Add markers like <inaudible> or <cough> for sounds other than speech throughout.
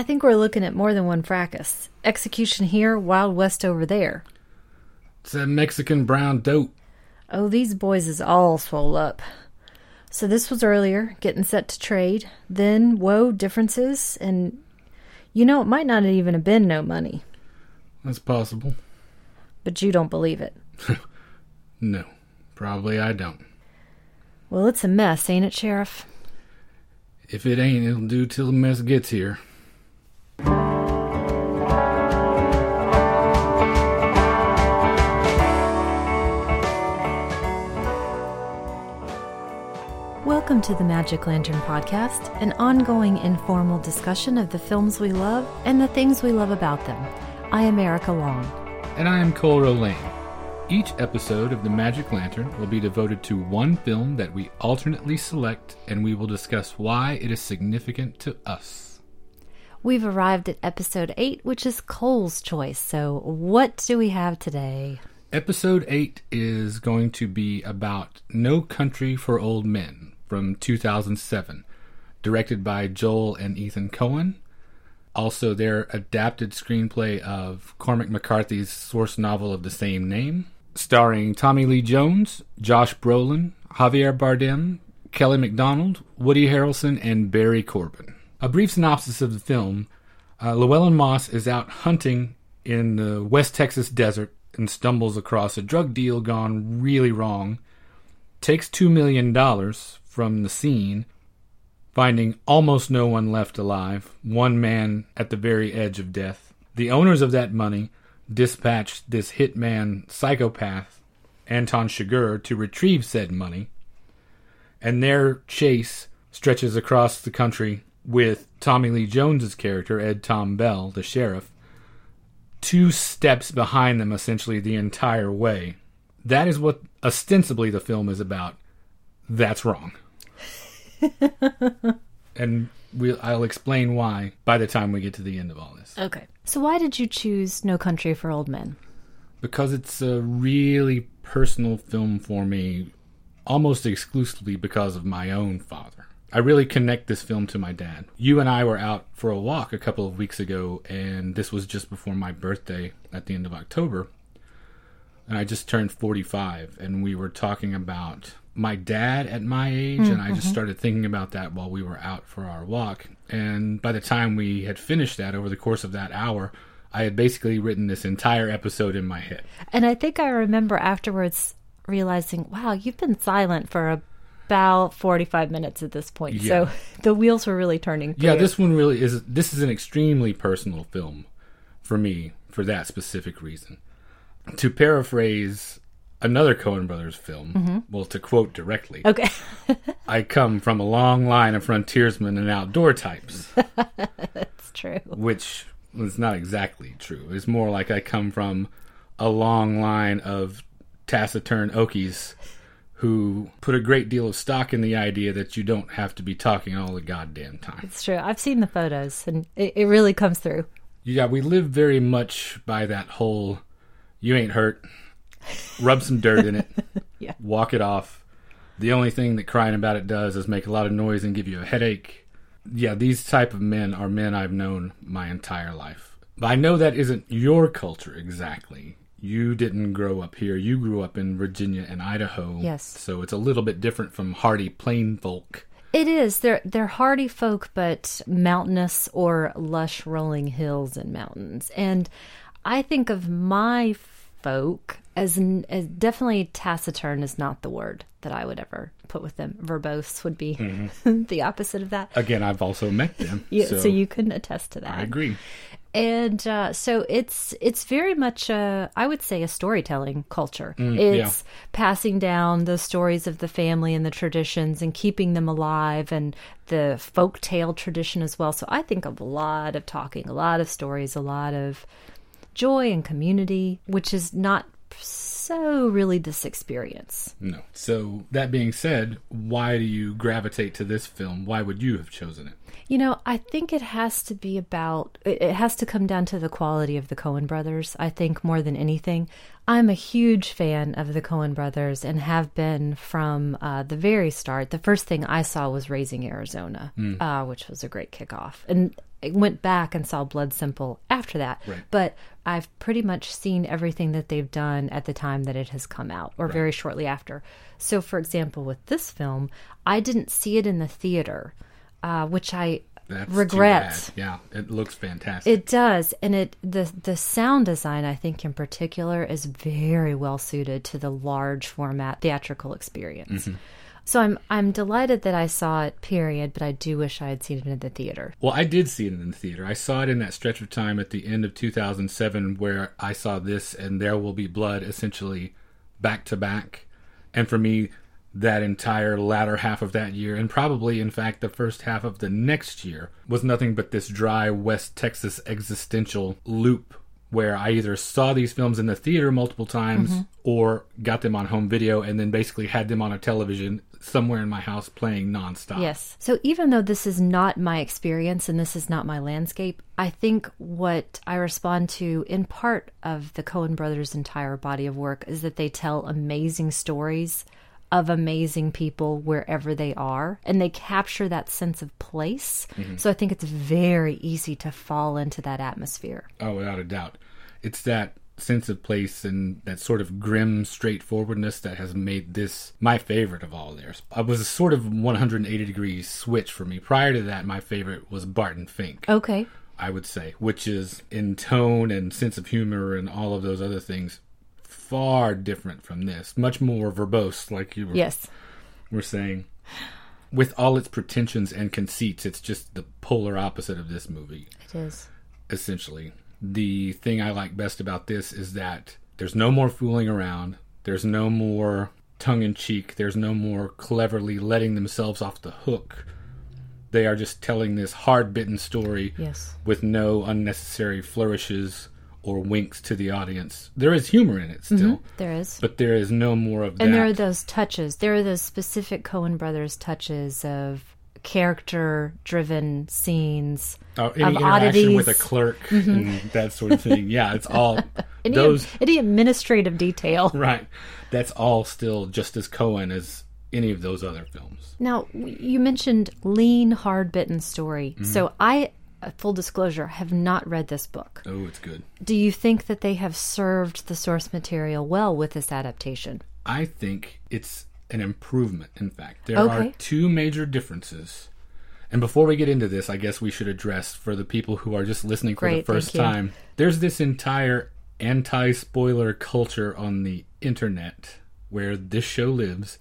I think we're looking at more than one fracas. Execution here, Wild West over there. It's a Mexican brown dope. Oh, these boys is all swole up. So this was earlier, getting set to trade. Then, whoa, differences, and you know, it might not even have been no money, That's possible. but you don't believe it. <laughs> No, probably I don't. Well, it's a mess, ain't it, Sheriff? If it ain't, it'll do till the mess gets here. Welcome to the Magic Lantern Podcast, an ongoing informal discussion of the films we love and the things we love about them. I am Erica Long. And I am Cole Lane. Each episode of The Magic Lantern will be devoted to one film that we alternately select, and we will discuss why it is significant to us. We've arrived at episode 8, which is Cole's choice. So, what do we have today? Episode 8 is going to be about No Country for Old Men from 2007, directed by Joel and Ethan Coen. Also, their adapted screenplay of Cormac McCarthy's source novel of the same name, starring Tommy Lee Jones, Josh Brolin, Javier Bardem, Kelly MacDonald, Woody Harrelson, and Barry Corbin. A brief synopsis of the film uh, Llewellyn Moss is out hunting in the West Texas desert and stumbles across a drug deal gone really wrong, takes $2 million from the scene, finding almost no one left alive, one man at the very edge of death. The owners of that money dispatched this hitman psychopath, Anton Chigurh, to retrieve said money, and their chase stretches across the country with Tommy Lee Jones's character, Ed Tom Bell, the sheriff, two steps behind them essentially the entire way. That is what ostensibly the film is about. That's wrong. <laughs> and we'll, I'll explain why by the time we get to the end of all this. Okay. So, why did you choose No Country for Old Men? Because it's a really personal film for me, almost exclusively because of my own father. I really connect this film to my dad. You and I were out for a walk a couple of weeks ago, and this was just before my birthday at the end of October. And I just turned 45, and we were talking about my dad at my age, and I just mm-hmm. started thinking about that while we were out for our walk. And by the time we had finished that over the course of that hour, I had basically written this entire episode in my head. And I think I remember afterwards realizing, wow, you've been silent for about 45 minutes at this point. Yeah. So, <laughs> the wheels were really turning. Yeah, through. this one really is. This is an extremely personal film for me for that specific reason. To paraphrase another Coen Brothers film, mm-hmm. well, to quote directly, Okay. <laughs> I come from a long line of frontiersmen and outdoor types, <laughs> It's true. which is not exactly true. It's more like I come from a long line of taciturn Okies who put a great deal of stock in the idea that you don't have to be talking all the goddamn time. It's true. I've seen the photos and it, it really comes through. Yeah, we live very much by that whole you ain't hurt. Rub some dirt in it. <laughs> Yeah. Walk it off. The only thing that crying about it does is make a lot of noise and give you a headache. Yeah, these type of men are men I've known my entire life. But I know that isn't your culture exactly. You didn't grow up here. You grew up in Virginia and Idaho. Yes. So it's a little bit different from hardy plain folk. It is. They're they're hardy folk, but mountainous or lush rolling hills and mountains. And I think of my folk as, as definitely taciturn is not the word that I would ever put with them. Verbose would be <laughs> the opposite of that. Again, I've also met them. <laughs> Yeah, so, you couldn't attest to that. I agree. and uh, so it's it's very much a, I would say a storytelling culture. Mm, it's passing down the stories of the family and the traditions and keeping them alive and the folk tale tradition as well. So I think of a lot of talking, a lot of stories, a lot of joy and community, which is not so really this experience. No. So that being said, why do you gravitate to this film? Why would you have chosen it? You know, I think it has to be about, it has to come down to the quality of the Coen brothers, I think, more than anything. I'm a huge fan of the Coen brothers and have been from uh, the very start. The first thing I saw was Raising Arizona, uh, which was a great kickoff. And I went back and saw Blood Simple after that. Right. But I've pretty much seen everything that they've done at the time that it has come out, or very shortly after. So, for example, with this film, I didn't see it in the theater, uh, which I That's regret. bad. Yeah, it looks fantastic. It does, and it the the sound design I think in particular is very well suited to the large format theatrical experience. Mm-hmm. So I'm I'm delighted that I saw it. Period, but I do wish I had seen it in the theater. Well, I did see it in the theater. I saw it in that stretch of time at the end of 2007 where I saw this and There Will Be Blood essentially back to back. And for me, that entire latter half of that year, and probably, in fact, the first half of the next year, was nothing but this dry West Texas existential loop where I either saw these films in the theater multiple times mm-hmm. or got them on home video and then basically had them on a television somewhere in my house playing nonstop. Yes. So even though this is not my experience and this is not my landscape, I think what I respond to in part of the Coen brothers' entire body of work is that they tell amazing stories of amazing people wherever they are and they capture that sense of place. Mm-hmm. So I think it's very easy to fall into that atmosphere. Oh, without a doubt. It's that sense of place and that sort of grim straightforwardness that has made this my favorite of all theirs. It was a sort of 180 degree switch for me. Prior to that, my favorite was Barton Fink, Okay. I would say, which is in tone and sense of humor and all of those other things far different from this. Much more verbose, like you were, Yes. were saying. With all its pretensions and conceits, it's just the polar opposite of this movie It is. essentially. The thing I like best about this is that there's no more fooling around. There's no more tongue in cheek. There's no more cleverly letting themselves off the hook. They are just telling this hard bitten story Yes. with no unnecessary flourishes or winks to the audience. There is humor in it still, mm-hmm. There is. but there is no more of And that. there are those touches. There are those specific Coen brothers touches of character driven scenes. Oh, any of interaction with a oddities. Mm-hmm. clerk and that sort of thing. Yeah, it's all <laughs> Any, those any administrative detail. Right. That's all still just as Coen as any of those other films. Now, you mentioned lean, hard bitten story. Mm-hmm. So I, uh, full disclosure, have not read this book. Oh, it's good. Do you think that they have served the source material well with this adaptation? I think it's an improvement, in fact. There are two major differences. And before we get into this, I guess we should address for the people who are just listening for Great, the first time there's this entire anti spoiler culture on the internet where this show lives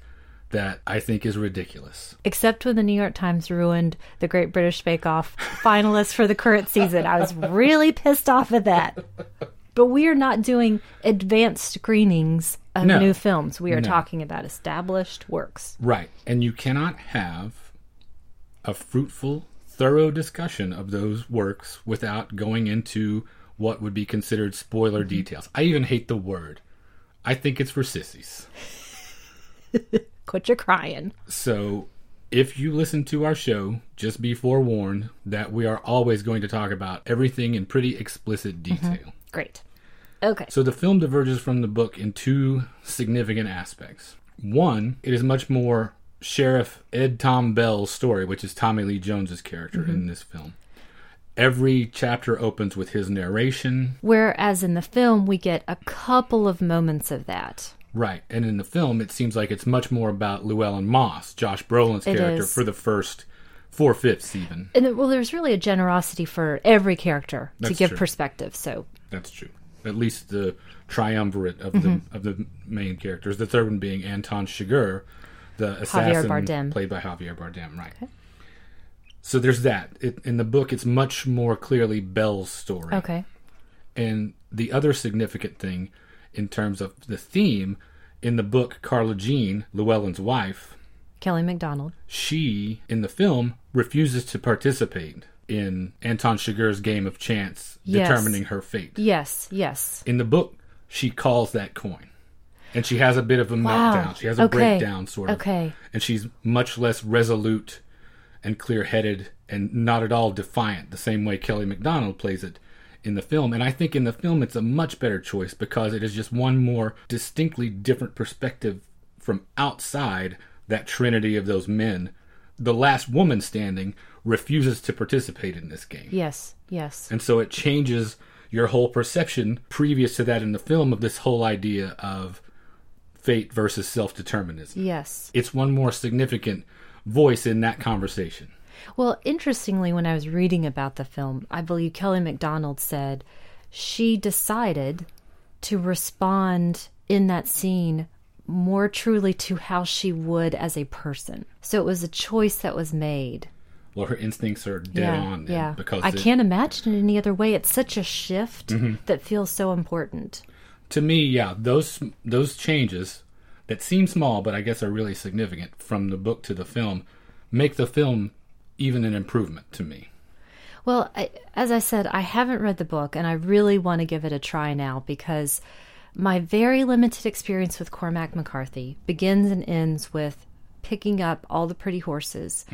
that I think is ridiculous. Except when the New York Times ruined the Great British Bake Off finalists for the current season. I was really pissed off at that. But we are not doing advanced screenings of No. new films. We are No. talking about established works. Right. And you cannot have a fruitful, thorough discussion of those works without going into what would be considered spoiler mm-hmm. details. I even hate the word. I think it's for sissies. <laughs> Quit your crying. So if you listen to our show, just be forewarned that we are always going to talk about everything in pretty explicit mm-hmm. detail. Great. Okay. So the film diverges from the book in two significant aspects. One, it is much more Sheriff Ed Tom Bell's story, which is Tommy Lee Jones's character in mm-hmm. this film. Every chapter opens with his narration, Whereas in the film, we get a couple of moments of that. right? And in the film, it seems like it's much more about Llewellyn Moss, Josh Brolin's It character, is. for the first four fifths, even. And well, there's really a generosity for every character to give true. perspective. So That's true. At least the triumvirate of the mm-hmm. of the main characters. The third one being Anton Chigurh, the assassin played by Javier Bardem. Right. So there's that. It, in the book, it's much more clearly Bell's story. okay, And the other significant thing, in terms of the theme, in the book, Carla Jean, Llewellyn's wife, Kelly McDonald. she in the film refuses to participate in Anton Chigurh's game of chance, Yes. determining her fate. Yes, yes. in the book, she calls that coin. And she has a bit of a Wow. meltdown. She has a Okay. breakdown, sort of. Okay. And she's much less resolute and clear headed and not at all defiant, the same way Kelly MacDonald plays it in the film. And I think in the film, it's a much better choice because it is just one more distinctly different perspective from outside that trinity of those men. The last woman standing refuses to participate in this game. Yes, yes. And so it changes your whole perception previous to that in the film of this whole idea of fate versus self determinism. Yes. It's one more significant voice in that conversation. Well, interestingly, when I was reading about the film, I believe Kelly MacDonald said she decided to respond in that scene more truly to how she would as a person. So it was a choice that was made. Well, her instincts are dead yeah, on yeah. because I it- can't imagine it any other way. It's such a shift Mm-hmm. that feels so important. to me, yeah, those those changes that seem small but I guess are really significant from the book to the film make the film even an improvement to me. Well, I, as I said, I haven't read the book, and I really want to give it a try now because my very limited experience with Cormac McCarthy begins and ends with picking up all the pretty horses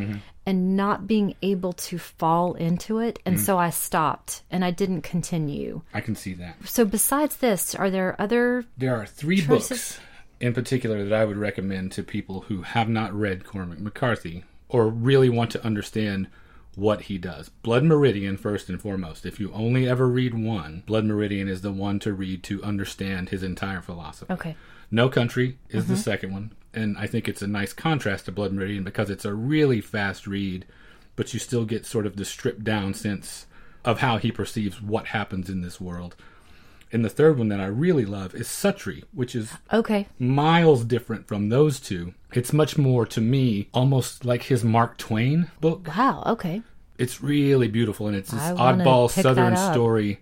and not being able to fall into it. And so I stopped and I didn't continue. I can see that. So, besides this, are there other. There are three Choices? books in particular that I would recommend to people who have not read Cormac McCarthy or really want to understand what he does. Blood Meridian, first and foremost. If you only ever read one, Blood Meridian is the one to read to understand his entire philosophy. Okay. No Country is Mm-hmm. the second one, and I think it's a nice contrast to Blood Meridian because it's a really fast read, but you still get sort of the stripped down sense of how he perceives what happens in this world. And the third one that I really love is Suttree, which is Okay. miles different from those two. It's much more to me almost like his Mark Twain book. Wow. Okay. It's really beautiful, and it's this I oddball Southern that story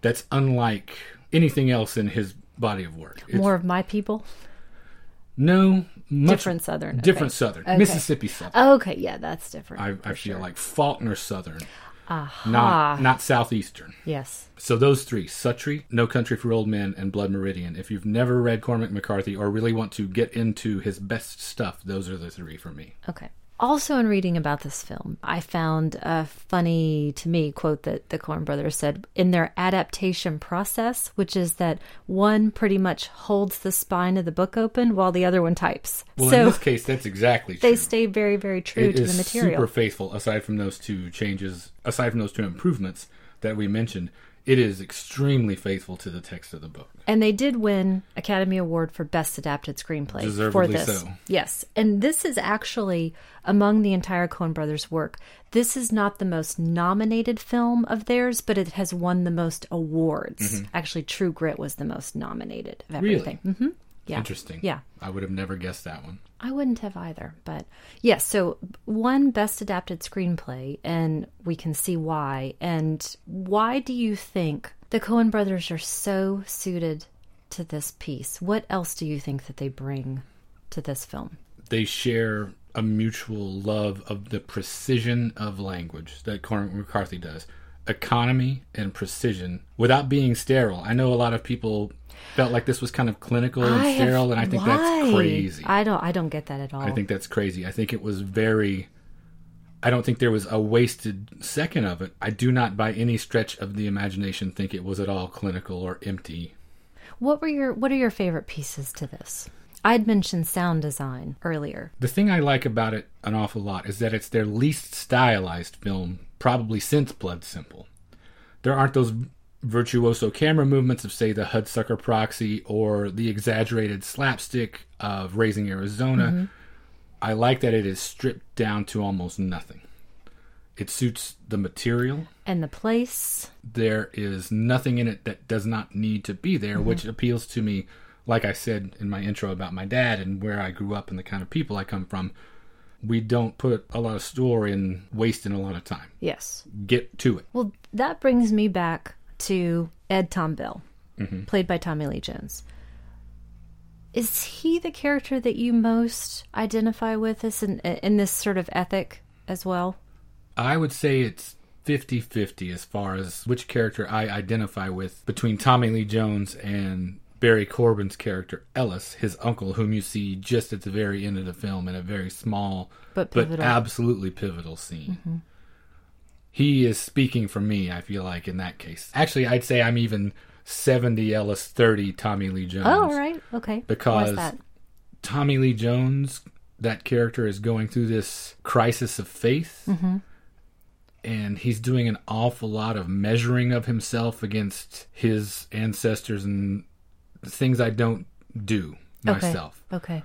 that's unlike anything else in his body of work. It's More of my people? No, much Different Southern. okay. different Southern, Okay. Mississippi Southern. Okay. Yeah, that's different. I, I feel like Faulkner Southern, Aha. not not Southeastern. Yes. So those three: Suttree, No Country for Old Men, and Blood Meridian. If you've never read Cormac McCarthy or really want to get into his best stuff, those are the three for me. Okay. Also, in reading about this film, I found a funny to me quote that the Coen brothers said in their adaptation process, which is that one pretty much holds the spine of the book open while the other one types. Well, in this case, that's exactly true. they stay very, very true It to the material. super faithful. Aside from those two changes, aside from those two improvements that we mentioned, it is extremely faithful to the text of the book. And they did win Academy Award for Best Adapted Screenplay for this. so. Yes. And this is actually among the entire Coen brothers work. This is not the most nominated film of theirs, but it has won the most awards. Actually, True Grit was the most nominated of Mm-hmm. Everything. Yeah. Interesting. Yeah. I would have never guessed that one. I wouldn't have either, but yes. so one best adapted screenplay, and we can see why. And why do you think the Coen Brothers are so suited to this piece? What else do you think that they bring to this film? they share a mutual love of the precision of language that Cormac McCarthy does. Economy and precision without being sterile. I know a lot of people felt like this was kind of clinical and I have- sterile, and I think that's crazy. I, I don't. I don't get that at all. I think that's crazy. I think it was very. I don't think there was a wasted second of it. I do not, by any stretch of the imagination, think it was at all clinical or empty. what were your What are your favorite pieces to this? I'd mentioned sound design earlier. The thing I like about it an awful lot is that it's their least stylized film, probably since Blood Simple. There aren't those virtuoso camera movements of, say, the Hudsucker Proxy or the exaggerated slapstick of Raising Arizona. Mm-hmm. I like that it is stripped down to almost nothing. It suits the material. And the place. There is nothing in it that does not need to be there, mm-hmm. which appeals to me, like I said in my intro about my dad and where I grew up and the kind of people I come from. We don't put a lot of store in wasting a lot of time. Yes. Get to it. Well, that brings me back to Ed Tom Bell, Mm-hmm. played by Tommy Lee Jones. Is he the character that you most identify with this in, in this sort of ethic as well? I would say it's 50 50 as far as which character I identify with between Tommy Lee Jones and Barry Corbin's character, Ellis, his uncle, whom you see just at the very end of the film in a very small But but absolutely pivotal scene. He is speaking for me, I feel like, in that case. Actually, I'd say I'm even 70 Ellis, 30 Tommy Lee Jones. Oh, all right. Okay. Because? Tommy Lee Jones, that character is going through this crisis of faith. and he's doing an awful lot of measuring of himself against his ancestors and things I don't do myself, Okay.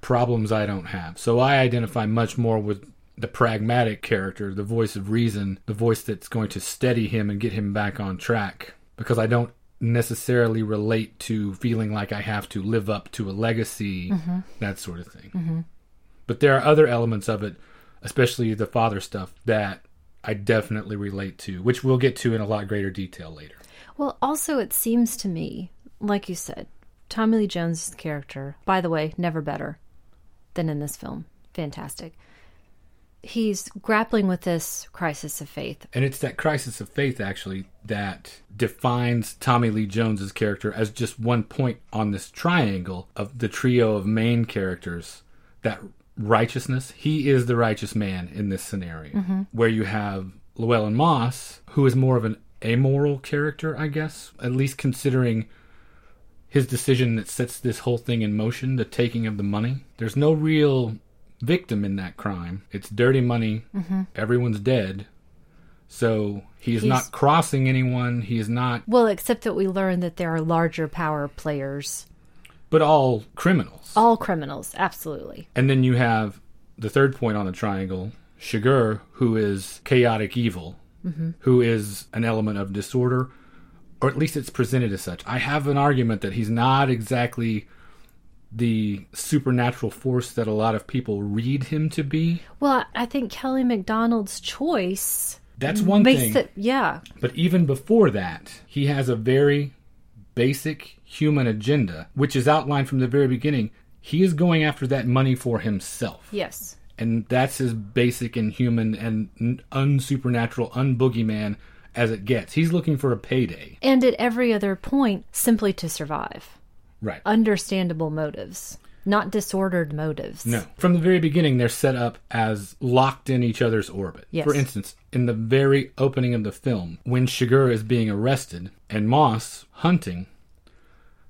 problems I don't have. So I identify much more with the pragmatic character, the voice of reason, the voice that's going to steady him and get him back on track because I don't necessarily relate to feeling like I have to live up to a legacy, mm-hmm. that sort of thing. Mm-hmm. But there are other elements of it, especially the father stuff, that I definitely relate to, which we'll get to in a lot greater detail later. Well, also, it seems to me, like you said, Tommy Lee Jones' character, by the way, never better than in this film. Fantastic. He's grappling with this crisis of faith. And it's that crisis of faith, actually, that defines Tommy Lee Jones's character as just one point on this triangle of the trio of main characters. That righteousness, he is the righteous man in this scenario, mm-hmm. where you have Llewellyn Moss, who is more of an amoral character, I guess, at least considering his decision that sets this whole thing in motion, the taking of the money. There's no real victim in that crime. It's dirty money. Mm-hmm. Everyone's dead. So he is He's- not crossing anyone. He is not, Well, except that we learn that there are larger power players, but all criminals. all criminals, absolutely. And then you have the third point on the triangle, Chigurh, who is chaotic evil, mm-hmm. who is an element of disorder, or at least it's presented as such. I have an argument that he's not exactly the supernatural force that a lot of people read him to be. Well, I think Kelly McDonald's choice That's one makes thing. it, yeah, But even before that, he has a very basic human agenda, which is outlined from the very beginning. He is going after that money for himself. yes. and that's his basic and human and unsupernatural, unboogeyman as it gets. He's looking for a payday. And at every other point, simply to survive. Right. Understandable motives, not disordered motives. no. From the very beginning, they're set up as locked in each other's orbit. Yes. For instance, in the very opening of the film, when Chigurh is being arrested and Moss hunting,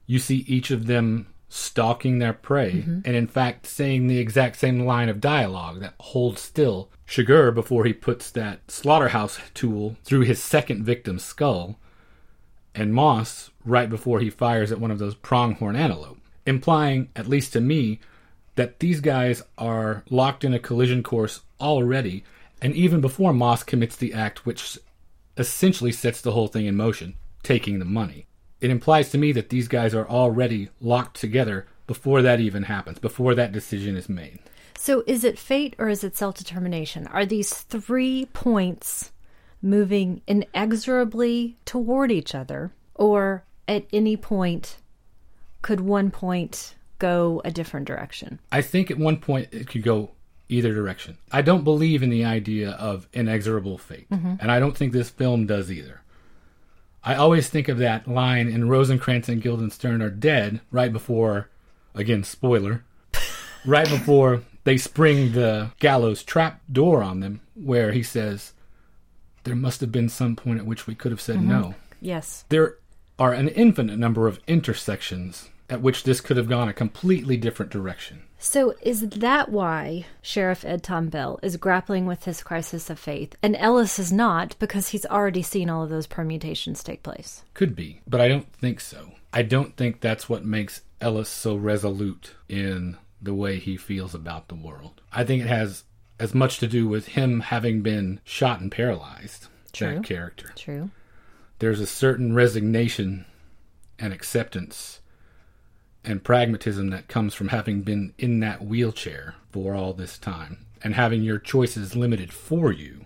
you see each of them stalking their prey mm-hmm. and, in fact, saying the exact same line of dialogue that holds still. Chigurh, before he puts that slaughterhouse tool through his second victim's skull, and Moss right before he fires at one of those pronghorn antelope, implying, at least to me, that these guys are locked in a collision course already, and even before Moss commits the act which essentially sets the whole thing in motion, taking the money. It implies to me that these guys are already locked together before that even happens, before that decision is made. So is it fate or is it self determination? Are these three points moving inexorably toward each other? Or at any point, could one point go a different direction? I think at one point it could go either direction. I don't believe in the idea of inexorable fate, mm-hmm. and I don't think this film does either. I always think of that line in Rosencrantz and Guildenstern are dead right before, again, spoiler, right before they spring the gallows trap door on them, where he says, There must have been some point at which we could have said mm-hmm. no Yes. there are an infinite number of intersections at which this could have gone a completely different direction. So is that why Sheriff Ed Tom Bell is grappling with his crisis of faith, and Ellis is not because he's already seen all of those permutations take place? Could be, but I don't think so. I don't think that's what makes Ellis so resolute in the way he feels about the world. I think it has as much to do with him having been shot and paralyzed. True. That character. True. there's a certain resignation and acceptance and pragmatism that comes from having been in that wheelchair for all this time and having your choices limited for you,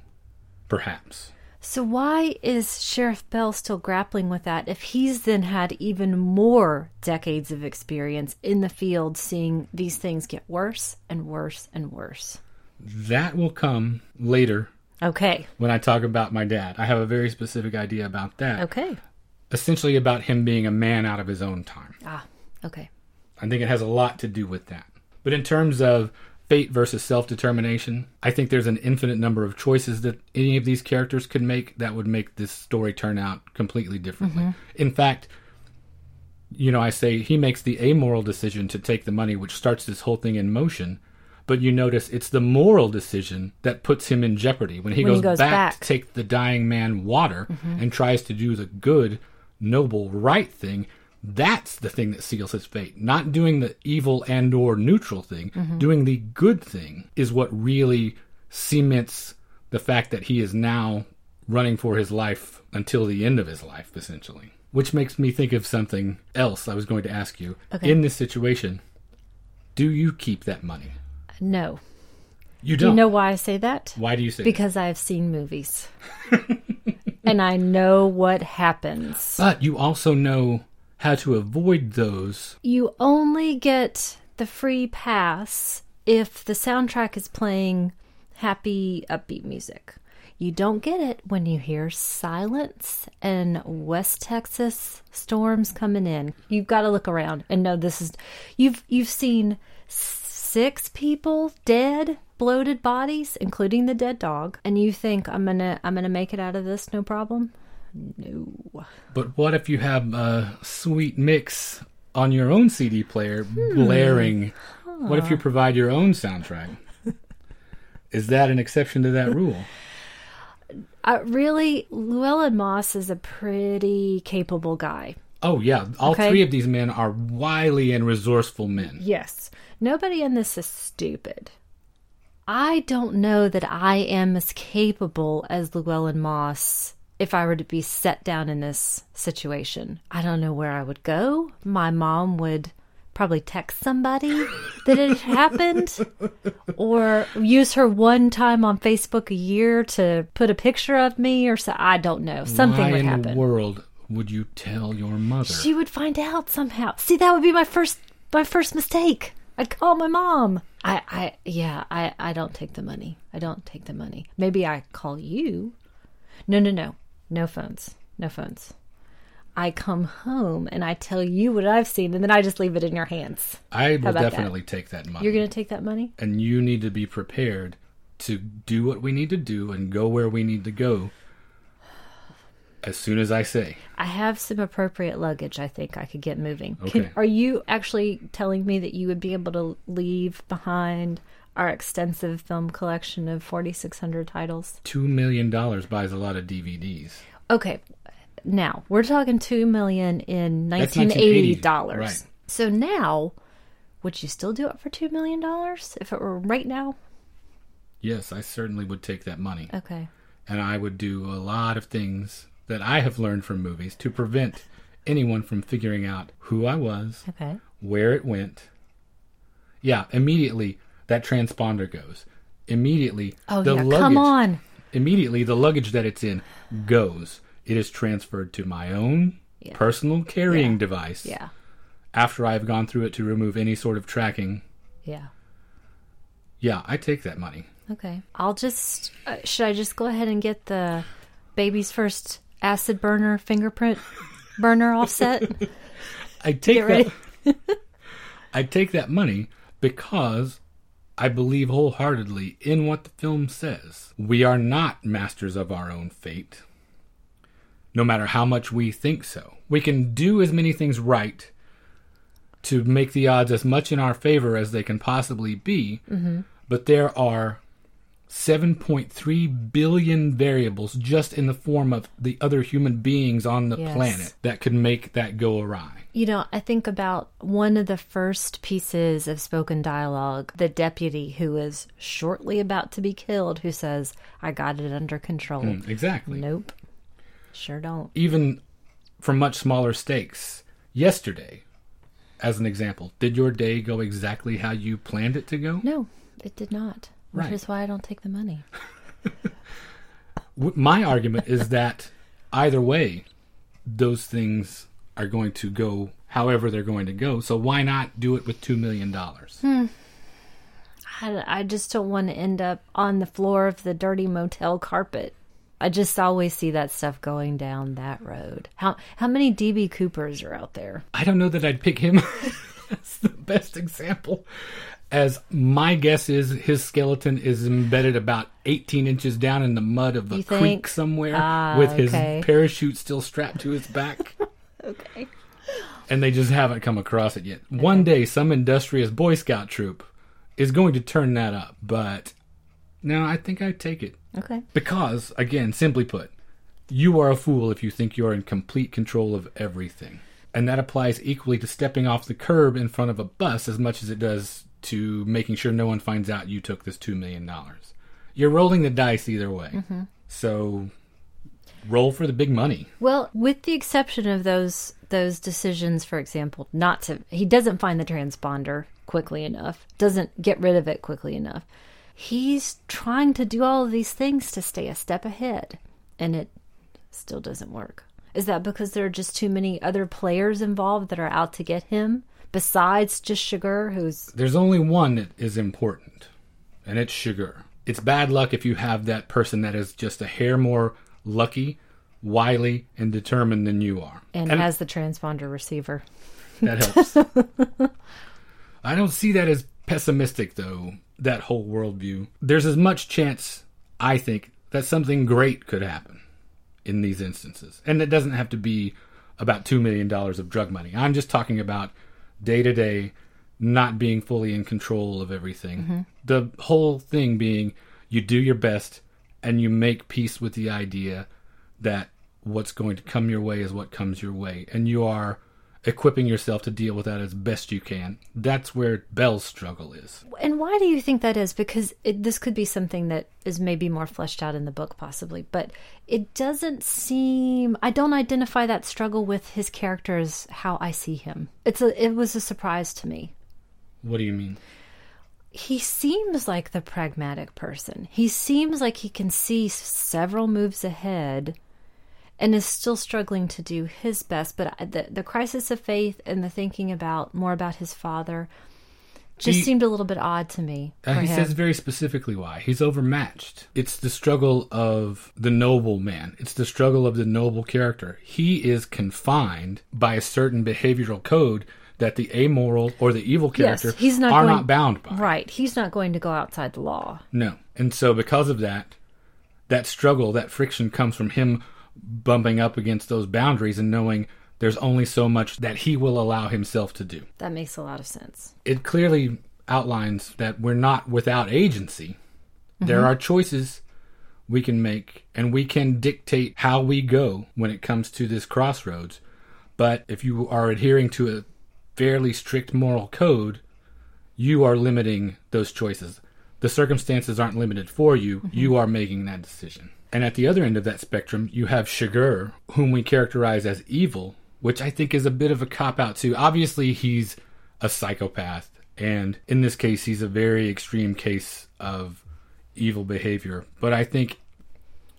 perhaps. So why is Sheriff Bell still grappling with that if he's then had even more decades of experience in the field seeing these things get worse and worse and worse? That will come later Okay. when I talk about my dad. I have a very specific idea about that. Okay. Essentially, about him being a man out of his own time. Ah, okay. I think it has a lot to do with that. But in terms of fate versus self determination, I think there's an infinite number of choices that any of these characters could make that would make this story turn out completely differently. In fact, you know, I say he makes the amoral decision to take the money, which starts this whole thing in motion. But you notice it's the moral decision that puts him in jeopardy when he, When goes, he goes back, back. Mm-hmm. to take the dying man water and tries to do the good, noble, right thing. That's the thing that seals his fate. Not doing the evil and or neutral thing. Mm-hmm. Doing the good thing is what really cements the fact that he is now running for his life until the end of his life, essentially. Which makes me think of something else I was going to ask you. Okay. In this situation, do you keep that money? No. You Do don't. you know why I say that? Why do you say that? Because I've seen movies. <laughs> and I know what happens. But you also know how to avoid those. You only get the free pass if the soundtrack is playing happy, upbeat music. You don't get it when you hear silence and West Texas storms coming in. You've got to look around and know this is you've you've seen six people dead, bloated bodies, including the dead dog, and you think I'm going to I'm going to make it out of this no problem? No. But what if you have a sweet mix on your own CD player Hmm. blaring? What if you provide your own soundtrack? <laughs> Is that an exception to that rule? Uh, really, Llewellyn Moss is a pretty capable guy. Oh yeah, all Okay. three of these men are wily and resourceful men. Yes. Nobody in this is stupid. I don't know that I am as capable as Llewellyn Moss if I were to be set down in this situation. I don't know where I would go. My mom would probably text somebody that it happened or use her one time on Facebook a year to put a picture of me or so I don't know. Something Why would in the world would you tell your mother? She would find out somehow. See, that would be my first my first mistake. I'd call my mom. I, I yeah, I, I don't take the money. I don't take the money. Maybe I call you. No, no, no. No phones. No phones. I come home and I tell you what I've seen and then I just leave it in your hands. I will about that? definitely take that money. You're gonna take that money? and you need to be prepared to do what we need to do and go where we need to go as soon as I say. I have some appropriate luggage I think I could get moving. Can, are you actually telling me that you would be able to leave behind our extensive film collection of 4,600 titles? Two million dollars buys a lot of DVDs. Okay, now we're talking two million in 1980 1980, dollars. right. So now, would you still do it for two million dollars if it were right now? Yes, I certainly would take that money. Okay. And I would do a lot of things that I have learned from movies to prevent anyone from figuring out who I was, Okay. where it went. Yeah, immediately that transponder goes. Immediately Oh the yeah, luggage come on. immediately the luggage that it's in goes. It is transferred to my own Yeah. personal carrying Yeah. device Yeah. after I've gone through it to remove any sort of tracking. Yeah. Yeah, I take that money. Okay. I'll just. Uh, should I just go ahead and get the baby's first acid burner fingerprint <laughs> burner offset? I take that I take that money because I believe wholeheartedly in what the film says. We are not masters of our own fate. No matter how much we think so. We can do as many things right to make the odds as much in our favor as they can possibly be, but there are 7.3 billion variables just in the form of the other human beings on the Yes. planet that could make that go awry. You know, I think about one of the first pieces of spoken dialogue, the deputy who is shortly about to be killed, who says, I got it under control. Mm, Exactly. Nope. Sure don't. Even for much smaller stakes. Yesterday, as an example, did your day go exactly how you planned it to go? No, it did not. Which Right. is why I don't take the money. <laughs> My argument is that either way, those things are going to go however they're going to go. So why not do it with $2 million? I, I just don't want to end up on the floor of the dirty motel carpet. I just always see that stuff going down that road. How how many DB Coopers are out there? I don't know that I'd pick him <laughs> as the best example. As my guess is, his skeleton is embedded about 18 inches down in the mud of a creek somewhere Ah, with his okay. parachute still strapped to his back. Okay. and they just haven't come across it yet. One day, some industrious Boy Scout troop is going to turn that up. But no, I think I take it. Okay. Because, again, simply put, you are a fool if you think you're in complete control of everything. And that applies equally to stepping off the curb in front of a bus as much as it does to making sure no one finds out you took this $2 million. You're rolling the dice either way. Mm-hmm. So roll for the big money. Well, with the exception of those those decisions, for example, not to he doesn't find the transponder quickly enough, doesn't get rid of it quickly enough. He's trying to do all of these things to stay a step ahead, and it still doesn't work. Is that because there are just too many other players involved that are out to get him besides just Chigurh, who's There's only one that is important, and it's Chigurh. It's bad luck if you have that person that is just a hair more lucky, wily, and determined than you are. and, has the transponder receiver. That helps. <laughs> I don't see that as pessimistic, though, that whole worldview. There's as much chance, I think, that something great could happen in these instances. And it doesn't have to be about $2 million of drug money. I'm just talking about day to day not being fully in control of everything. Mm-hmm. The whole thing being you do your best and you make peace with the idea that what's going to come your way is what comes your way. And you are equipping yourself to deal with that as best you can. That's where Bell's struggle is. And why do you think that is? Because it, this could be something that is maybe more fleshed out in the book, possibly. But it doesn't seem. I don't identify that struggle with his character as how I see him. It's a. It was a surprise to me. What do you mean? He seems like the pragmatic person. He seems like he can see several moves ahead, and is still struggling to do his best. But the the crisis of faith and the thinking about more about his father just He- seemed a little bit odd to me. Uh, he him. says very specifically why. He's overmatched. It's the struggle of the noble man. It's the struggle of the noble character. He is confined by a certain behavioral code that the amoral or the evil character Yes, he's not are going- not bound by. Right. He's not going to go outside the law. No. And so because of that, that struggle, that friction comes from him bumping up against those boundaries and knowing there's only so much that he will allow himself to do. That makes a lot of sense. It clearly outlines that we're not without agency. There mm-hmm. are choices we can make and we can dictate how we go when it comes to this crossroads. But if you are adhering to a fairly strict moral code, you are limiting those choices. The circumstances aren't limited for you, mm-hmm. you are making that decision. And at the other end of that spectrum, you have Chigurh, whom we characterize as evil, which I think is a bit of a cop out too. Obviously, he's a psychopath, and in this case, he's a very extreme case of evil behavior. But I think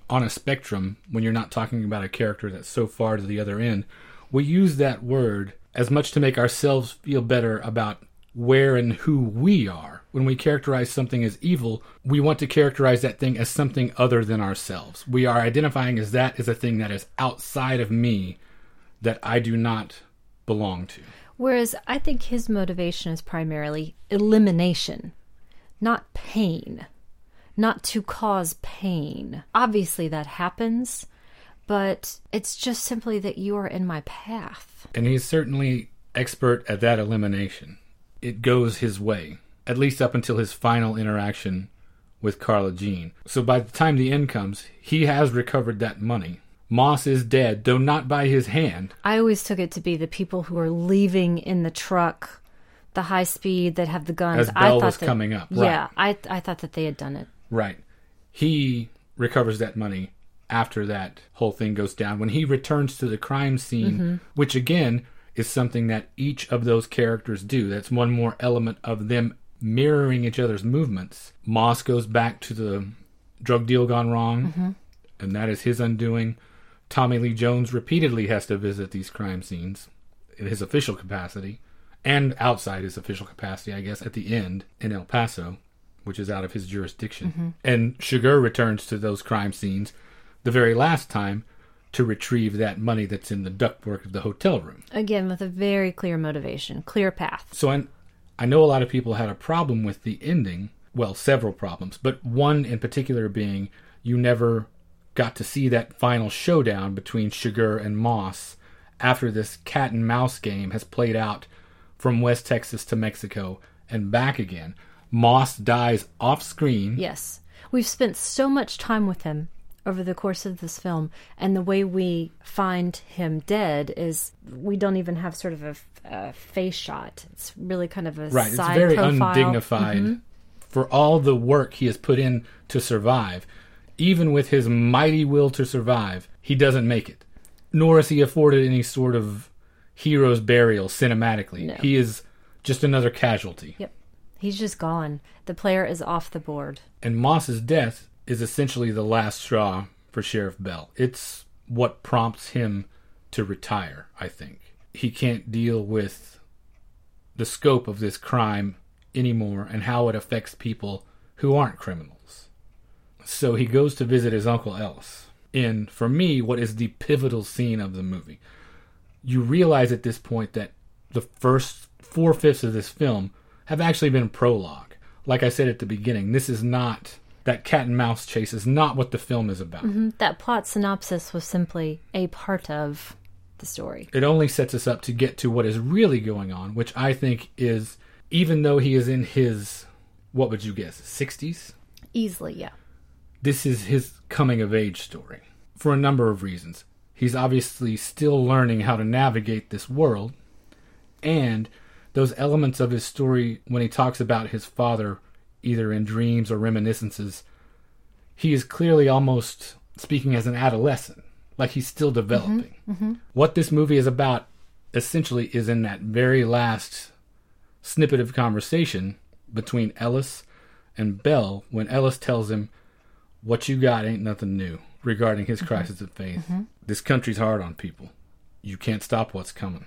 on a spectrum, when you're not talking about a character that's so far to the other end, we use that word as much to make ourselves feel better about where and who we are. When we characterize something as evil, we want to characterize that thing as something other than ourselves. We are identifying as that as a thing that is outside of me that I do not belong to. Whereas I think his motivation is primarily elimination, not pain, not to cause pain. Obviously, that happens, but it's just simply that you are in my path. And he's certainly expert at that elimination. It goes his way, at least up until his final interaction with Carla Jean. So by the time the end comes, he has recovered that money. Moss is dead, though not by his hand. I always took it to be the people who are leaving in the truck, the high speed that have the guns. As I Bell thought was that, coming up, right. Yeah, I I thought that they had done it. Right. He recovers that money after that whole thing goes down. When he returns to the crime scene, mm-hmm. which again is something that each of those characters do. That's one more element of them mirroring each other's movements. Moss goes back to the drug deal gone wrong, mm-hmm. and that is his undoing. Tommy Lee Jones repeatedly has to visit these crime scenes in his official capacity and outside his official capacity, I guess, at the end in El Paso, which is out of his jurisdiction. Mm-hmm. And Chigurh returns to those crime scenes the very last time to retrieve that money that's in the ductwork of the hotel room. Again, with a very clear motivation, clear path. So I, I know a lot of people had a problem with the ending. Well, several problems, but one in particular being you never got to see that final showdown between Chigurh and Moss after this cat and mouse game has played out from West Texas to Mexico and back again. Moss dies off screen. Yes. We've spent so much time with him over the course of this film, and the way we find him dead is we don't even have sort of a, a face shot. It's really kind of a Right, side it's very profile. Mm-hmm. undignified for all the work he has put in to survive. Even with his mighty will to survive, he doesn't make it. Nor is he afforded any sort of hero's burial cinematically. No. He is just another casualty. Yep. He's just gone. The player is off the board. And Moss's death is essentially the last straw for Sheriff Bell. It's what prompts him to retire, I think. He can't deal with the scope of this crime anymore and how it affects people who aren't criminals. So he goes to visit his uncle Ellis in, for me, what is the pivotal scene of the movie. You realize at this point that the first four fifths of this film have actually been prologue. Like I said at the beginning, this is not that cat and mouse chase is not what the film is about. Mm-hmm. That plot synopsis was simply a part of the story. It only sets us up to get to what is really going on, which I think is even though he is in his what would you guess, 60s? Easily, yeah. this is his coming of age story for a number of reasons. He's obviously still learning how to navigate this world, and those elements of his story when he talks about his father, either in dreams or reminiscences, he is clearly almost speaking as an adolescent, like he's still developing. Mm-hmm, mm-hmm. What this movie is about essentially is in that very last snippet of conversation between Ellis and Bell when Ellis tells him, What you got ain't nothing new regarding his mm-hmm. crisis of faith. This country's hard on people. You can't stop what's coming.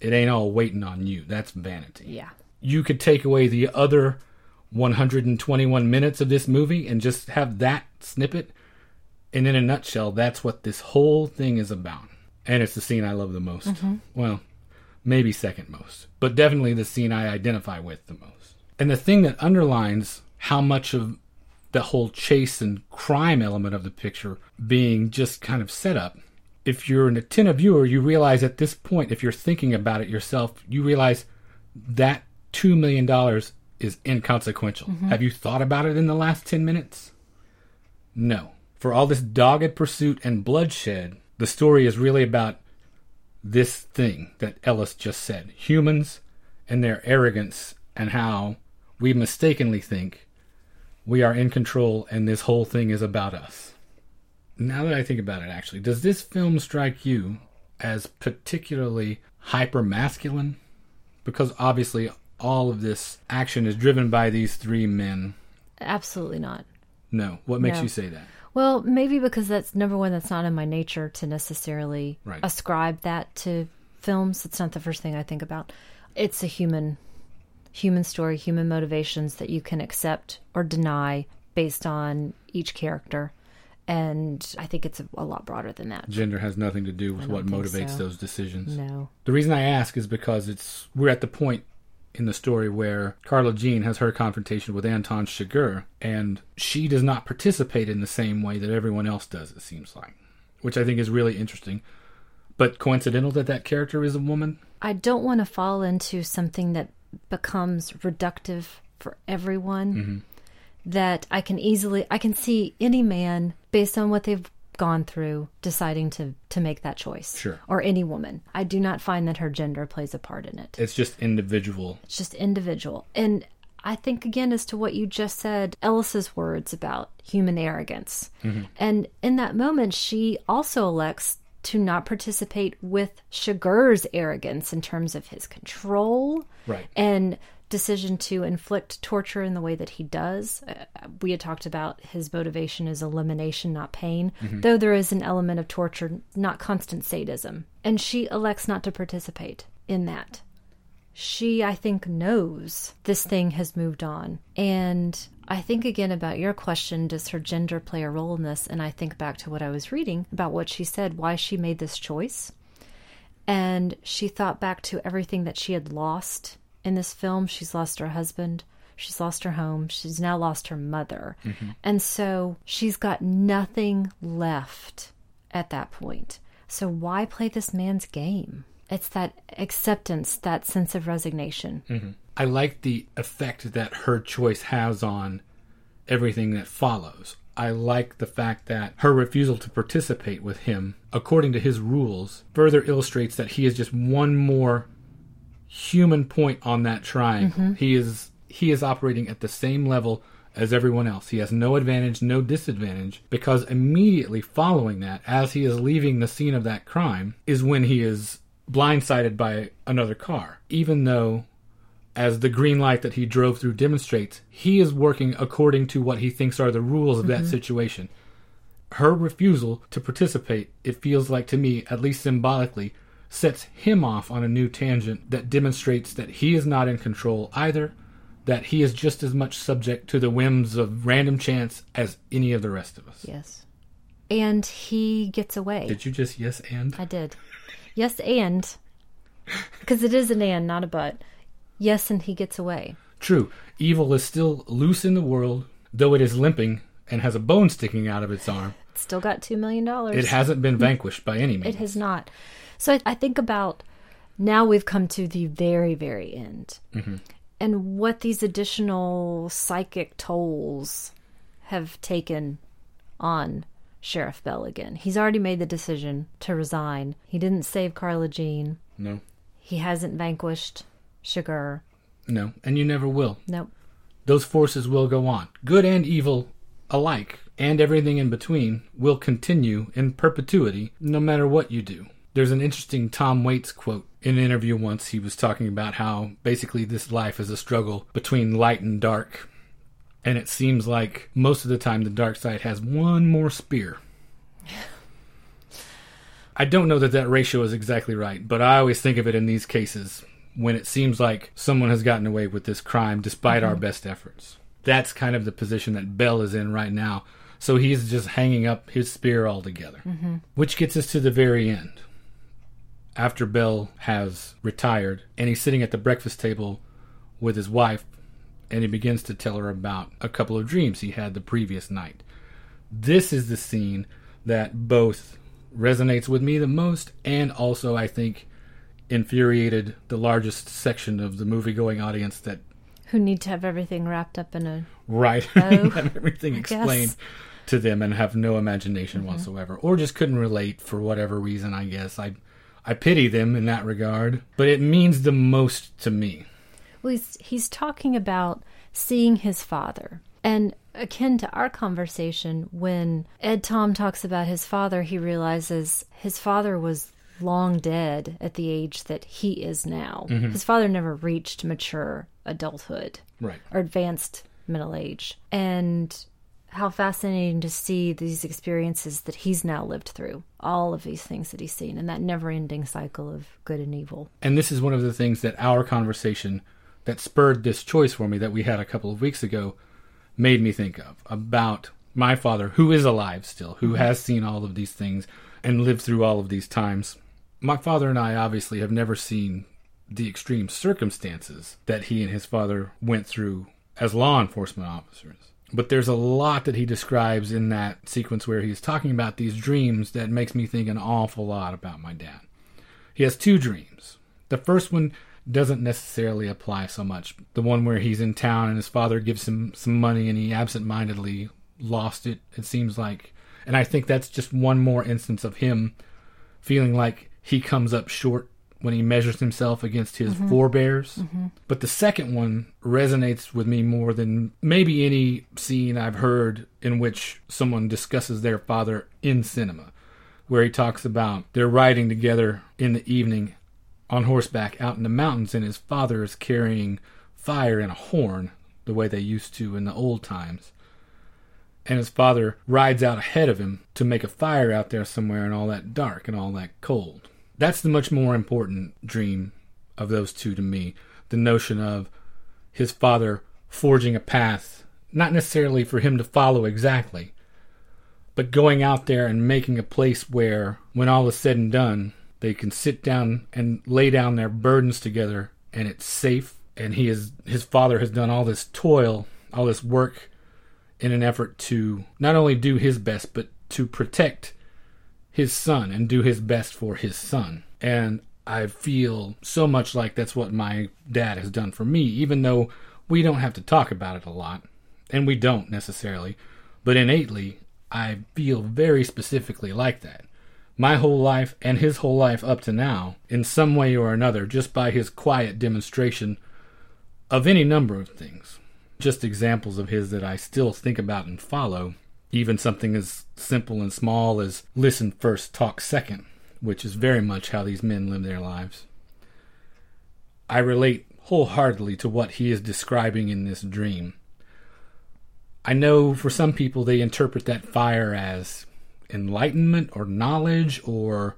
It ain't all waiting on you. That's vanity. Yeah. You could take away the other 121 minutes of this movie and just have that snippet. And in a nutshell, that's what this whole thing is about. And it's the scene I love the most. Mm-hmm. Well, maybe second most, but definitely the scene I identify with the most. And the thing that underlines how much of the whole chase and crime element of the picture being just kind of set up. If you're an attentive viewer, you realize at this point, if you're thinking about it yourself, you realize that $2 million is inconsequential. Mm-hmm. Have you thought about it in the last 10 minutes? No. For all this dogged pursuit and bloodshed, the story is really about this thing that Ellis just said humans and their arrogance, and how we mistakenly think we are in control and this whole thing is about us. Now that I think about it, actually, does this film strike you as particularly hyper masculine? Because obviously, all of this action is driven by these three men. Absolutely not. No. What makes No. you say that? Well, maybe because that's number one, that's not in my nature to necessarily Right. ascribe that to films. It's not the first thing I think about. It's a human human story, human motivations that you can accept or deny based on each character. And I think it's a, a lot broader than that. Gender has nothing to do with what motivates so. those decisions. No. The reason I ask is because it's we're at the point in the story where Carla Jean has her confrontation with Anton Chigurh, and she does not participate in the same way that everyone else does. It seems like, which I think is really interesting. But coincidental that that character is a woman. I don't want to fall into something that becomes reductive for everyone. Mm-hmm. That I can easily, I can see any man based on what they've gone through deciding to to make that choice. Sure. Or any woman. I do not find that her gender plays a part in it. It's just individual. It's just individual. And I think again as to what you just said, Ellis's words about human arrogance. Mm-hmm. And in that moment she also elects to not participate with Chigurh's arrogance in terms of his control Right. and decision to inflict torture in the way that he does. Uh, we had talked about his motivation is elimination, not pain, though there is an element of torture, not constant sadism. And she elects not to participate in that. She, I think, knows this thing has moved on. And I think again about your question does her gender play a role in this? And I think back to what I was reading about what she said, why she made this choice. And she thought back to everything that she had lost in this film. She's lost her husband, she's lost her home, she's now lost her mother. Mm-hmm. And so she's got nothing left at that point. So why play this man's game? It's that acceptance, that sense of resignation. Mm-hmm. I like the effect that her choice has on everything that follows. I like the fact that her refusal to participate with him, according to his rules, further illustrates that he is just one more human point on that triangle. Mm-hmm. He is he is operating at the same level as everyone else. He has no advantage, no disadvantage, because immediately following that, as he is leaving the scene of that crime, is when he is blindsided by another car. Even though as the green light that he drove through demonstrates, he is working according to what he thinks are the rules of that mm-hmm. situation. Her refusal to participate, it feels like to me, at least symbolically, sets him off on a new tangent that demonstrates that he is not in control either, that he is just as much subject to the whims of random chance as any of the rest of us. Yes. And he gets away. Did you just yes and? I did. Yes, and. Because it is an and, not a but. Yes, and he gets away. True, evil is still loose in the world, though it is limping and has a bone sticking out of its arm. It's still got $2 million. It hasn't been <laughs> vanquished by any means. It has not. So I, I think about now we've come to the very, very end. Mm-hmm. And what these additional psychic tolls have taken on Sheriff Bell again. He's already made the decision to resign. He didn't save Carla Jean. No, He hasn't vanquished Chigurh. no, and you never will. Nope. Those forces will go on. Good and evil alike, and everything in between, will continue in perpetuity no matter what you do. There's an interesting Tom Waits quote in an interview once. He was talking about how basically this life is a struggle between light and dark. And it seems like most of the time the dark side has one more spear. I don't know that that ratio is exactly right, but I always think of it in these cases when it seems like someone has gotten away with this crime despite our mm-hmm. best efforts. That's kind of the position that Bell is in right now. So he's just hanging up his spear altogether. Mm-hmm. Which gets us to the very end. After Bell has retired and he's sitting at the breakfast table with his wife and he begins to tell her about a couple of dreams he had the previous night. This is the scene that both resonates with me the most and also I think infuriated the largest section of the movie going audience that Who need to have everything wrapped up in a. right <laughs> Oh, have everything explained to them and have no imagination mm-hmm. whatsoever or just couldn't relate for whatever reason I guess I I pity them in that regard but it means the most to me Well, he's, he's talking about seeing his father. And akin to our conversation, when Ed Tom talks about his father, he realizes his father was long dead at the age that he is now. Mm-hmm. His father never reached mature adulthood right or advanced middle age. And how fascinating to see these experiences that he's now lived through, all of these things that he's seen, and that never ending cycle of good and evil. And this is one of the things that our conversation that spurred this choice for me that we had a couple of weeks ago made me think of about my father, who is alive still, who mm-hmm. has seen all of these things and lived through all of these times. My father and I obviously have never seen the extreme circumstances that he and his father went through as law enforcement officers. But there's a lot that he describes in that sequence where he's talking about these dreams that makes me think an awful lot about my dad. He has two dreams. The first one doesn't necessarily apply so much. The one where he's in town and his father gives him some money and he absentmindedly lost it, it seems like. And I think that's just one more instance of him feeling like he comes up short when he measures himself against his mm-hmm. forebears. Mm-hmm. But the second one resonates with me more than maybe any scene I've heard in which someone discusses their father in cinema, where he talks about they're riding together in the evening on horseback out in the mountains, and his father is carrying fire in a horn the way they used to in the old times. And his father rides out ahead of him to make a fire out there somewhere in all that dark and all that cold. That's the much more important dream of those two to me. The notion of his father forging a path, not necessarily for him to follow exactly, but going out there and making a place where, when all is said and done, they can sit down and lay down their burdens together and it's safe. And he is, his father has done all this toil, all this work in an effort to not only do his best, but to protect his son and do his best for his son. And I feel so much like that's what my dad has done for me, even though we don't have to talk about it a lot, and we don't necessarily, but innately, I feel very specifically like that. My whole life and his whole life up to now, in some way or another, just by his quiet demonstration of any number of things. Just examples of his that I still think about and follow, even something as simple and small as listen first, talk second which is very much how these men live their lives. I relate wholeheartedly to what he is describing in this dream. I know for some people they interpret that fire as enlightenment or knowledge or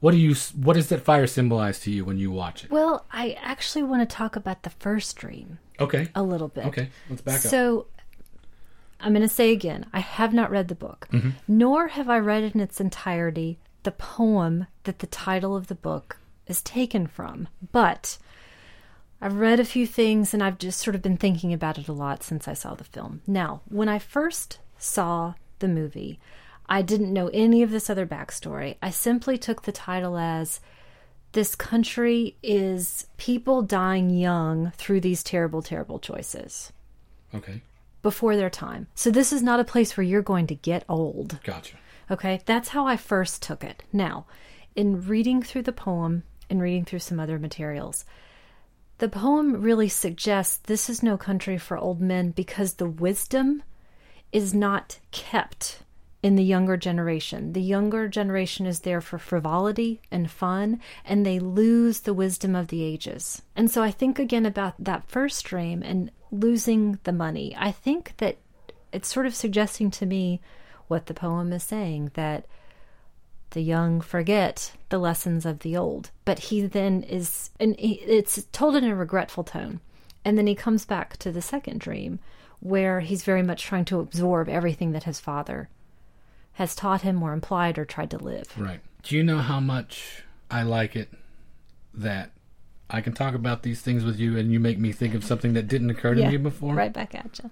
what do you what does that fire symbolize to you when you watch it? Well, I actually want to talk about the first dream. Okay. A little bit. Okay, let's back up. So I'm going to say again, I have not read the book, mm-hmm. nor have I read in its entirety the poem that the title of the book is taken from. But I've read a few things and I've just sort of been thinking about it a lot since I saw the film. Now, when I first saw the movie, I didn't know any of this other backstory. I simply took the title as this country is people dying young through these terrible, terrible choices. Okay. Before their time. So this is not a place where you're going to get old. Gotcha. Okay, that's how I first took it. Now, in reading through the poem and reading through some other materials, the poem really suggests this is no country for old men because the wisdom is not kept in the younger generation. The younger generation is there for frivolity and fun, and they lose the wisdom of the ages. And so I think again about that first dream and losing the money. I think that it's sort of suggesting to me what the poem is saying that the young forget the lessons of the old. But he then is, and he, it's told in a regretful tone. And then he comes back to the second dream where he's very much trying to absorb everything that his father has taught him or implied or tried to live. Right. Do you know how much I like it that I can talk about these things with you and you make me think of something that didn't occur to yeah, me before? Right back at you.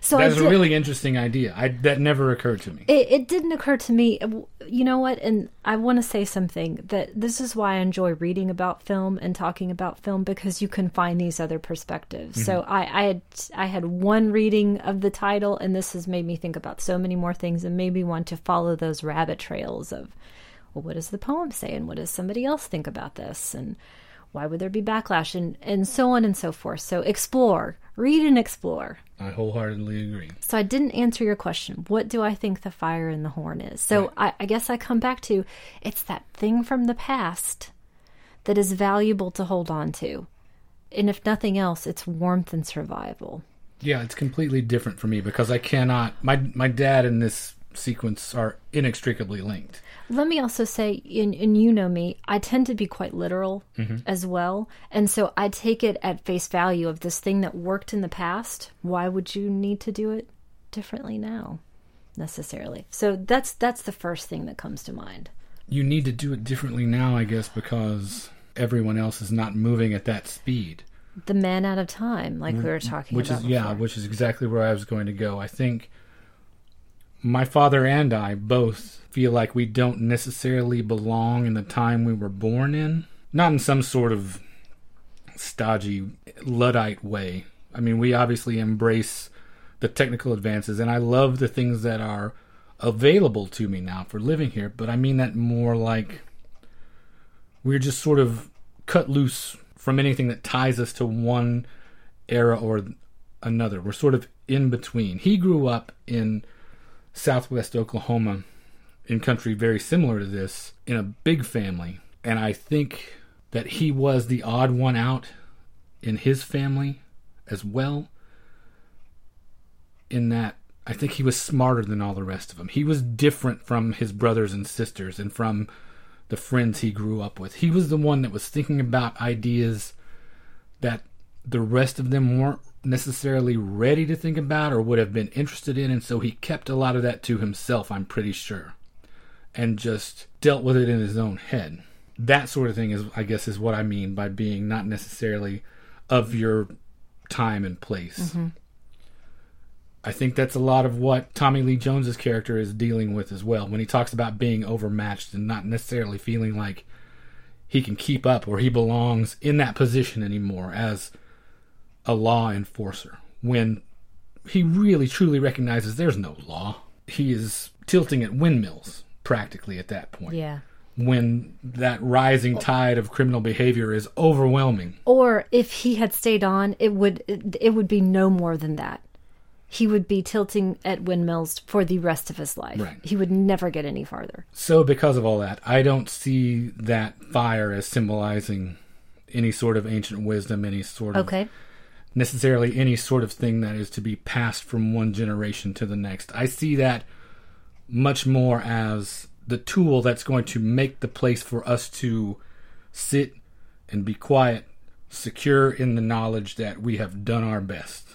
So that's a really interesting idea. I that never occurred to me. It, it didn't occur to me. You know what? And I want to say something that this is why I enjoy reading about film and talking about film because you can find these other perspectives. Mm-hmm. So I, I had I had one reading of the title, and this has made me think about so many more things, and made me want to follow those rabbit trails of, well, what does the poem say, and what does somebody else think about this, and why would there be backlash, and and so on and so forth. So explore, read, and explore. I wholeheartedly agree. So I didn't answer your question. What do I think the fire in the horn is? So right. I, I guess I come back to it's that thing from the past that is valuable to hold on to. And if nothing else, it's warmth and survival. Yeah, it's completely different for me because I cannot my my dad and this sequence are inextricably linked. Let me also say, and, and you know me, I tend to be quite literal mm-hmm. as well. And so I take it at face value of this thing that worked in the past. Why would you need to do it differently now? Necessarily. So that's that's the first thing that comes to mind. You need to do it differently now, I guess, because everyone else is not moving at that speed. The man out of time, like we were talking which about. Which is yeah, which is exactly where I was going to go. I think my father and I both feel like we don't necessarily belong in the time we were born in. Not in some sort of stodgy Luddite way. I mean, we obviously embrace the technical advances, and I love the things that are available to me now for living here, but I mean that more like we're just sort of cut loose from anything that ties us to one era or another. We're sort of in between. He grew up in southwest Oklahoma in country very similar to this in a big family. And I think that he was the odd one out in his family as well. In that I think he was smarter than all the rest of them. He was different from his brothers and sisters and from the friends he grew up with. He was the one that was thinking about ideas that the rest of them weren't necessarily ready to think about or would have been interested in, and so he kept a lot of that to himself, I'm pretty sure, and just dealt with it in his own head. That sort of thing is, I guess, is what I mean by being not necessarily of your time and place. Mm-hmm. I think that's a lot of what Tommy Lee Jones's character is dealing with as well when he talks about being overmatched and not necessarily feeling like he can keep up or he belongs in that position anymore as a law enforcer when he really truly recognizes there's no law. He is tilting at windmills practically at that point. Yeah. When that rising tide of criminal behavior is overwhelming. Or if he had stayed on, it would it would be no more than that. He would be tilting at windmills for the rest of his life. Right. He would never get any farther. So, because of all that, I don't see that fire as symbolizing any sort of ancient wisdom, any sort of Okay. Necessarily any sort of thing that is to be passed from one generation to the next. I see that much more as the tool that's going to make the place for us to sit and be quiet, secure in the knowledge that we have done our best.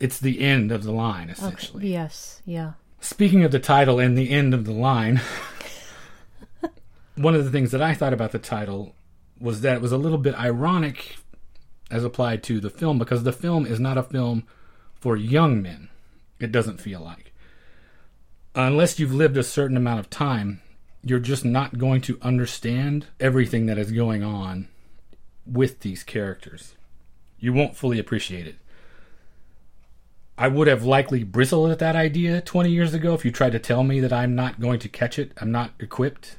It's the end of the line, essentially. Yes. Yeah. Speaking of the title and the end of the line, <laughs> one of the things that I thought about the title was that it was a little bit ironic as applied to the film because the film is not a film for young men. It doesn't feel like. Unless you've lived a certain amount of time, you're just not going to understand everything that is going on with these characters. You won't fully appreciate it. I would have likely bristled at that idea 20 years ago if you tried to tell me that I'm not going to catch it, I'm not equipped.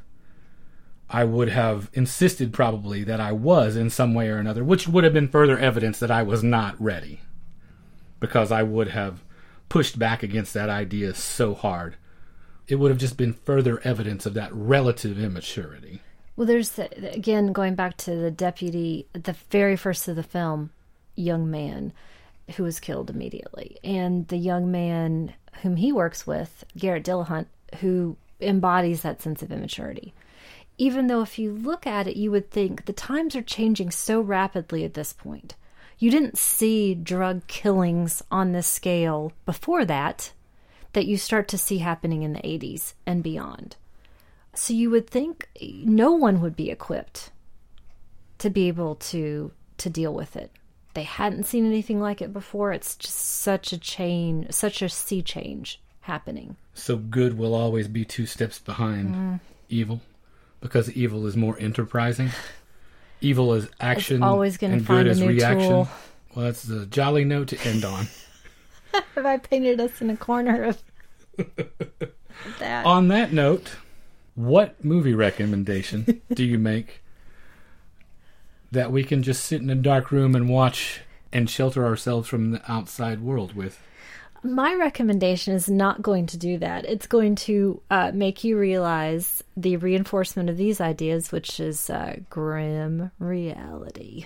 I would have insisted probably that I was in some way or another, which would have been further evidence that I was not ready. Because I would have pushed back against that idea so hard. It would have just been further evidence of that relative immaturity. Well, there's the, again going back to the deputy, the very first of the film, young man who was killed immediately, and the young man whom he works with, Garrett Dillahunt, who embodies that sense of immaturity. Even though, if you look at it, you would think the times are changing so rapidly at this point. You didn't see drug killings on this scale before that, that you start to see happening in the 80s and beyond. So you would think no one would be equipped to be able to to deal with it. They hadn't seen anything like it before. It's just such a chain, such a sea change happening. So good will always be two steps behind mm. evil because evil is more enterprising. Evil is action always gonna and find good a is new reaction. tool. Well, that's the jolly note to end on. <laughs> Have I painted us in a corner of <laughs> that? on that note, what movie recommendation <laughs> do you make that we can just sit in a dark room and watch and shelter ourselves from the outside world with? My recommendation is not going to do that. It's going to uh, make you realize the reinforcement of these ideas, which is uh, grim reality.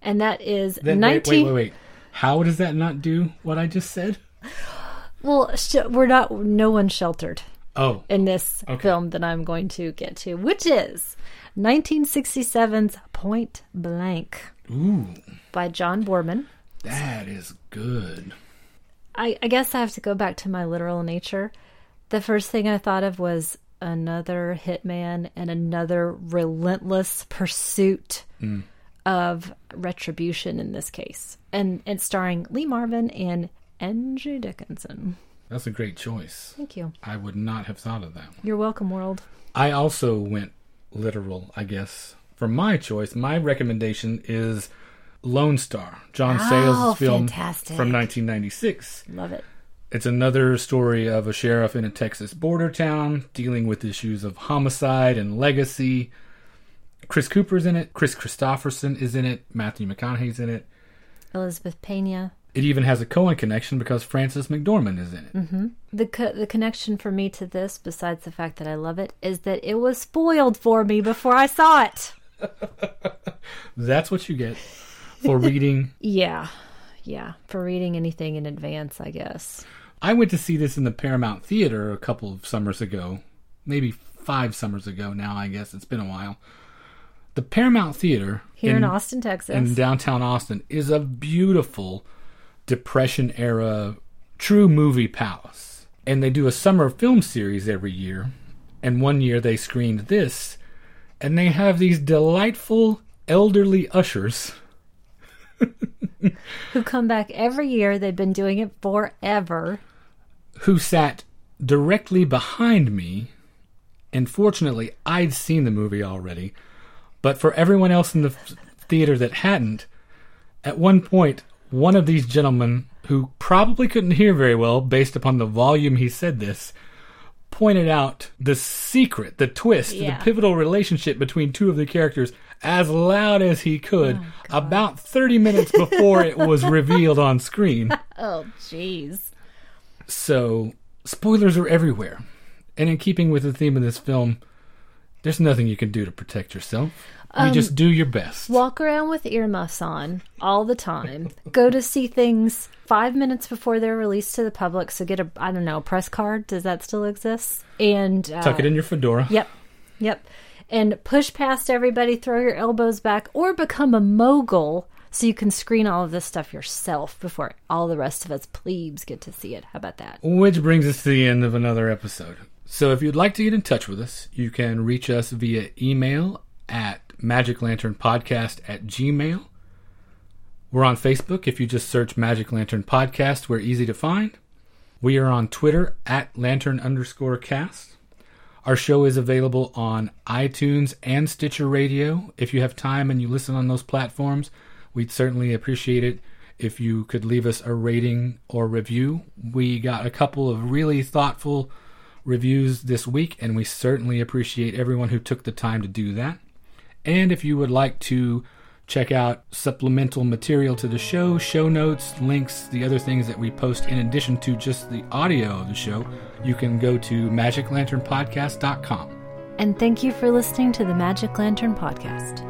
And that is Then 19 wait, wait, wait, wait. How does that not do what I just said? Well, sh- we're not no one sheltered Oh, in this Okay. film that I'm going to get to, which is 1967's Point Blank ooh, by John Boorman. that is good. I, I guess I have to go back to my literal nature. The first thing I thought of was another hitman and another relentless pursuit mm. of retribution in this case. And it's starring Lee Marvin and Angie Dickinson. That's a great choice. Thank you. I would not have thought of that. You're welcome, world. I also went literal, I guess. For my choice, my recommendation is Lone Star, John Oh, Sayles' film fantastic. from 1996. Love it. It's another story of a sheriff in a Texas border town dealing with issues of homicide and legacy. Chris Cooper's in it. Kris Kristofferson is in it. Matthew McConaughey's in it. Elizabeth Pena. It even has a Coen connection because Frances McDormand is in it. Mm-hmm. The co- the connection for me to this, besides the fact that I love it, is that it was spoiled for me before I saw it. <laughs> That's what you get for <laughs> reading. Yeah, yeah. For reading anything in advance, I guess. I went to see this in the Paramount Theater a couple of summers ago, maybe five summers ago now, I guess. It's been a while. The Paramount Theater Here in, Austin, Texas. in downtown Austin is a beautiful Depression era true movie palace. And they do a summer film series every year. And one year they screened this, and they have these delightful elderly ushers who come back every year. They've been doing it forever. who sat directly behind me And fortunately, I'd seen the movie already. But for everyone else in the theater that hadn't, at one point, one of these gentlemen, who probably couldn't hear very well based upon the volume he said this, pointed out the secret, the twist, Yeah. the pivotal relationship between two of the characters as loud as he could about 30 minutes before it was <laughs> revealed on screen. <laughs> Oh, jeez. So, spoilers are everywhere. And in keeping with the theme of this film, there's nothing you can do to protect yourself. You just do your best. Walk around with earmuffs on all the time. Go to see things five minutes before they're released to the public. So get a, I don't know, press card. Does that still exist? And uh, Tuck it in your fedora. Yep. Yep. And push past everybody, throw your elbows back, or become a mogul so you can screen all of this stuff yourself before all the rest of us plebes get to see it. How about that? Which brings us to the end of another episode. So if you'd like to get in touch with us, you can reach us via email at magiclanternpodcast at gmail. We're on Facebook. If you just search Magic Lantern Podcast, we're easy to find. We are on Twitter at lantern underscore cast. Our show is available on iTunes and Stitcher Radio. If you have time and you listen on those platforms, we'd certainly appreciate it if you could leave us a rating or review. We got a couple of really thoughtful reviews this week, and we certainly appreciate everyone who took the time to do that. And if you would like to check out supplemental material to the show, show notes, links, the other things that we post in addition to just the audio of the show, you can go to magiclanternpodcast.com. And thank you for listening to the Magic Lantern Podcast.